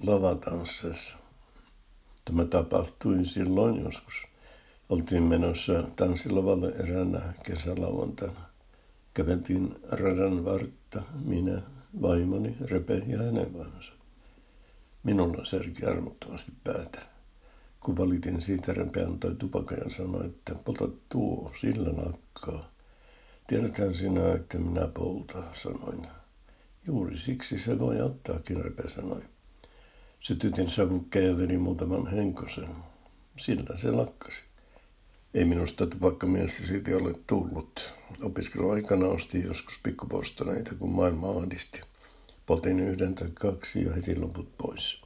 lavatansseissa. Tämä tapahtui silloin joskus. Oltiin menossa tanssilavalle eräänä kesälauantaina. Käveltiin radan vartta, minä, vaimoni, Repe ja hänen vaimonsa. Minulla särki armottomasti päätä. Kun valitin siitä, Repe antoi tupakan ja sanoi, että polta tuo, sillä nakkaa. Tiedetään sinä, että minä polta, sanoin. Juuri siksi se voi ottaakin, Repe sanoi. Sytytin savukkeen ja vedin muutaman henkosen. Sillä se lakkasi. Ei minusta tupakkamiestä siitä ole tullut. Opiskeluaikana ostin joskus pikkupostoneita, kun maailma ahdisti. Potin yhden tai kaksi ja heti loput pois.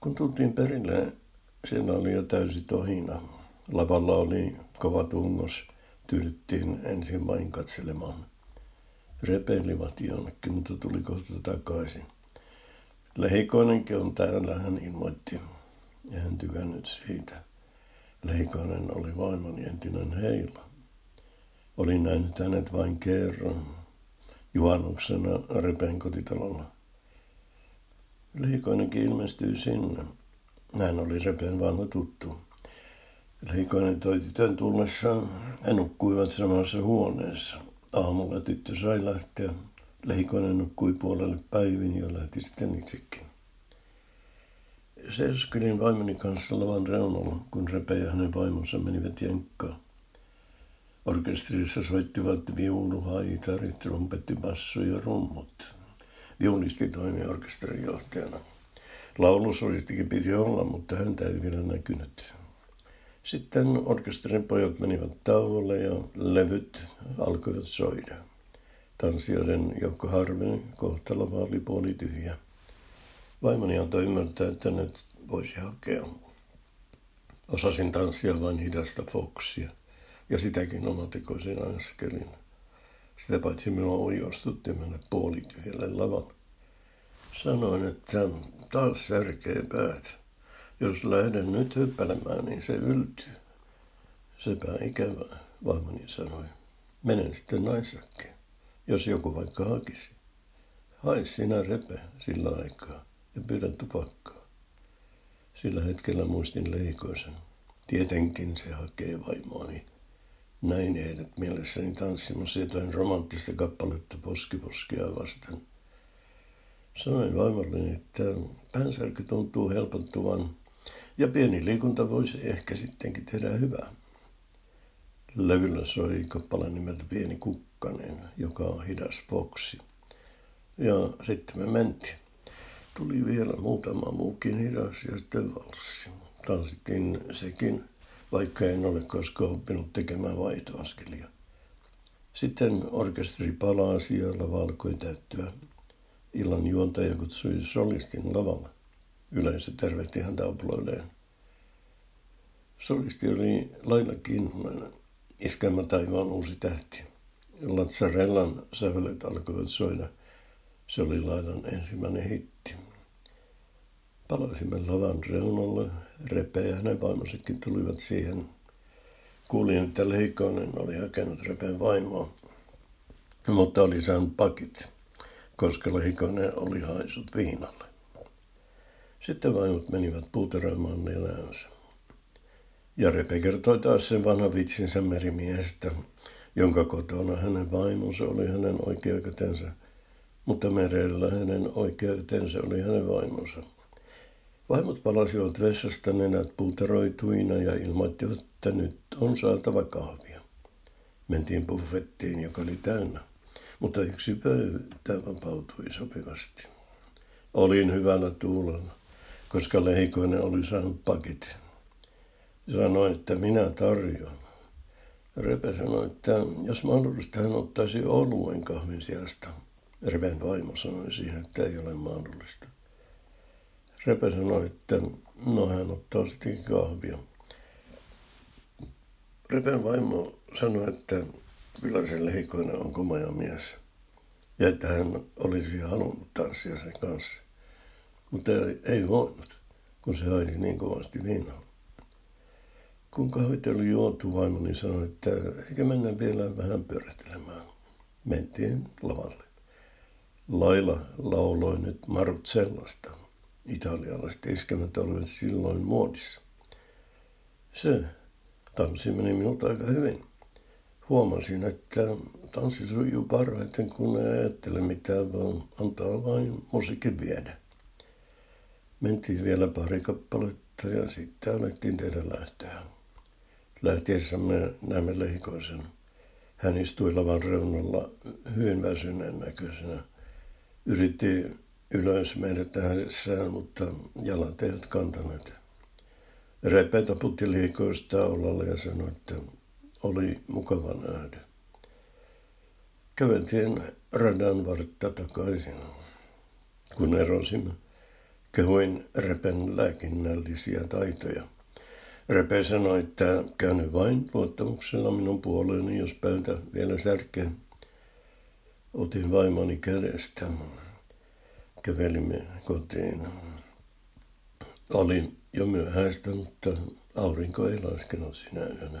Kun tultiin perille, siellä oli jo täysi tohina. Lavalla oli kova tungos. Tyydyttiin ensin vain katselemaan. Repelivat jonnekin, mutta tuli kohta takaisin. Lehikoinenkin on täällä, hän ilmoitti. Ja hän tykännyt siitä. Leikonen oli vaimoni entinen heila. Olin nähnyt hänet vain kerran, juhannuksena Repen kotitalolla. Leikoinenkin ilmestyi sinne. Hän oli Repen vanha tuttu. Leikoinen toi tytön tullessaan. He nukkuivat samassa huoneessa. Aamulla tyttö sai lähteä. Leikoinen nukkui puolelle päivin ja lähti sitten itsekin. Seiskelin vaimoni kanssa lavan reunalla, kun Repe ja hänen vaimonsa menivät jenkkaan. Orkesterissa soittivat viulu, haitari, trompetti, basso ja rummut. Viulisti toimi orkesterin johtajana. Laulusolistikin piti olla, mutta häntä ei vielä näkynyt. Sitten orkesterin pojat menivät tauolle ja levyt alkoivat soida. Tanssijoiden Jokko Harvin kohtalo oli puoli tyhjä. Vaimoni antoi ymmärtää, että nyt voisi hakea. Osasin tanssia vain hidasta foksia ja sitäkin omatekoisin askelin. Sitä paitsi minua ujostutti mennä puolityhjälle lavalle. Sanoin, että taas särkee päät. Jos lähden nyt hyppälemään, niin se yltyy. Sepä ikävää, vaimoni sanoi. Menen sitten naisrakkeen, jos joku vaikka hakisi. Hai sinä repe sillä aikaa ja pyydän tupakkaa. Sillä hetkellä muistin leikoisen. Tietenkin se hakee vaimoani. Näin heidät mielessäni tanssimassa jotain romanttista kappaletta poskiposkea vasten. Sanoin vaimolleni, että päänsärky tuntuu helpottuvan ja pieni liikunta voisi ehkä sittenkin tehdä hyvää. Levyllä soi kappale nimeltä Pieni kukkanen, joka on hidas foksi. Ja sitten me mentiin. Tuli vielä muutama muukin hidas ja sitten valssi. Tanssittiin sekin, vaikka en ole koskaan oppinut tekemään vaihtoaskelia. Sitten orkesteri palasi ja lava alkoi täyttyä. Illan juontaja kutsui solistin lavalle. Yleisö tervehti häntä aploideen. Solisti oli Laila Kinnunen, iskelmä taivaan uusi tähti. Latsarellan sävelet alkoivat soida. Se oli Lailan ensimmäinen hitti. Palasimme lavan reunalle. Repe ja hänen vaimosekin tulivat siihen. Kuulin, että Leikonen oli hakenut Repen vaimoa, mutta oli saanut pakit, koska Leikonen oli haisut viinalle. Sitten vaimot menivät puuteroimaan nenäänsä. Ja Repe kertoi taas sen vanhan vitsinsä merimiehestä, jonka kotona hänen vaimonsa oli hänen oikeakätensä, mutta merellä hänen oikeakätensä oli hänen vaimonsa. Vaimot palasivat vessasta nenät puuteroituina ja ilmoittivat, että nyt on saatava kahvia. Mentiin buffettiin, joka oli täynnä, mutta yksi pöytä vapautui sopivasti. Olin hyvällä tuulella, koska lehikoinen oli saanut pakit. Sanoi, että minä tarjoan. Repe sanoi, että jos mahdollista hän ottaisi oluen kahvin sijasta. Repen vaimo sanoi siihen, että ei ole mahdollista. Repe sanoi, että no hän ottaa sitten kahvia. Repen vaimo sanoi, että se lehikoinen on komaja mies. Ja että hän olisi halunnut tanssia sen kanssa. Mutta ei voinut, kun se haisi niin kovasti viinaa. Kun kahvit oli juotu, vaimoni sanoi, että eikä mennä vielä vähän pyörähtelemään. Mentiin lavalle. Laila lauloi nyt Marut sellaista. Italialaiset iskemät olivat silloin muodissa. Se tanssi meni minulta aika hyvin. Huomasin, että tanssi sujuu parhaiten, kun ei ajattele mitään, vaan antaa vain musiikin viedä. Mentiin vielä pari kappaletta ja sitten alettiin tehdä lähtöä. Lähtiessä me näemme leikoisen. Hän istui lavan reunalla hyvin väsyneen näköisenä. Yritti ylös meidät tähdessään, mutta jalat eivät kantaneet. Repe taputti liikoista olalle ja sanoi, että oli mukava nähdä. Käveltiin radan vartta takaisin. Kun erosimme, kehuin Repen lääkinnällisiä taitoja. Repe sanoi, että käänny vain luottamuksella minun puoleeni, jos pöytä vielä särkee. Otin vaimoni kädestä. Kävelimme kotiin. Oli jo myöhäistä, mutta aurinko ei laskenut sinä yönä.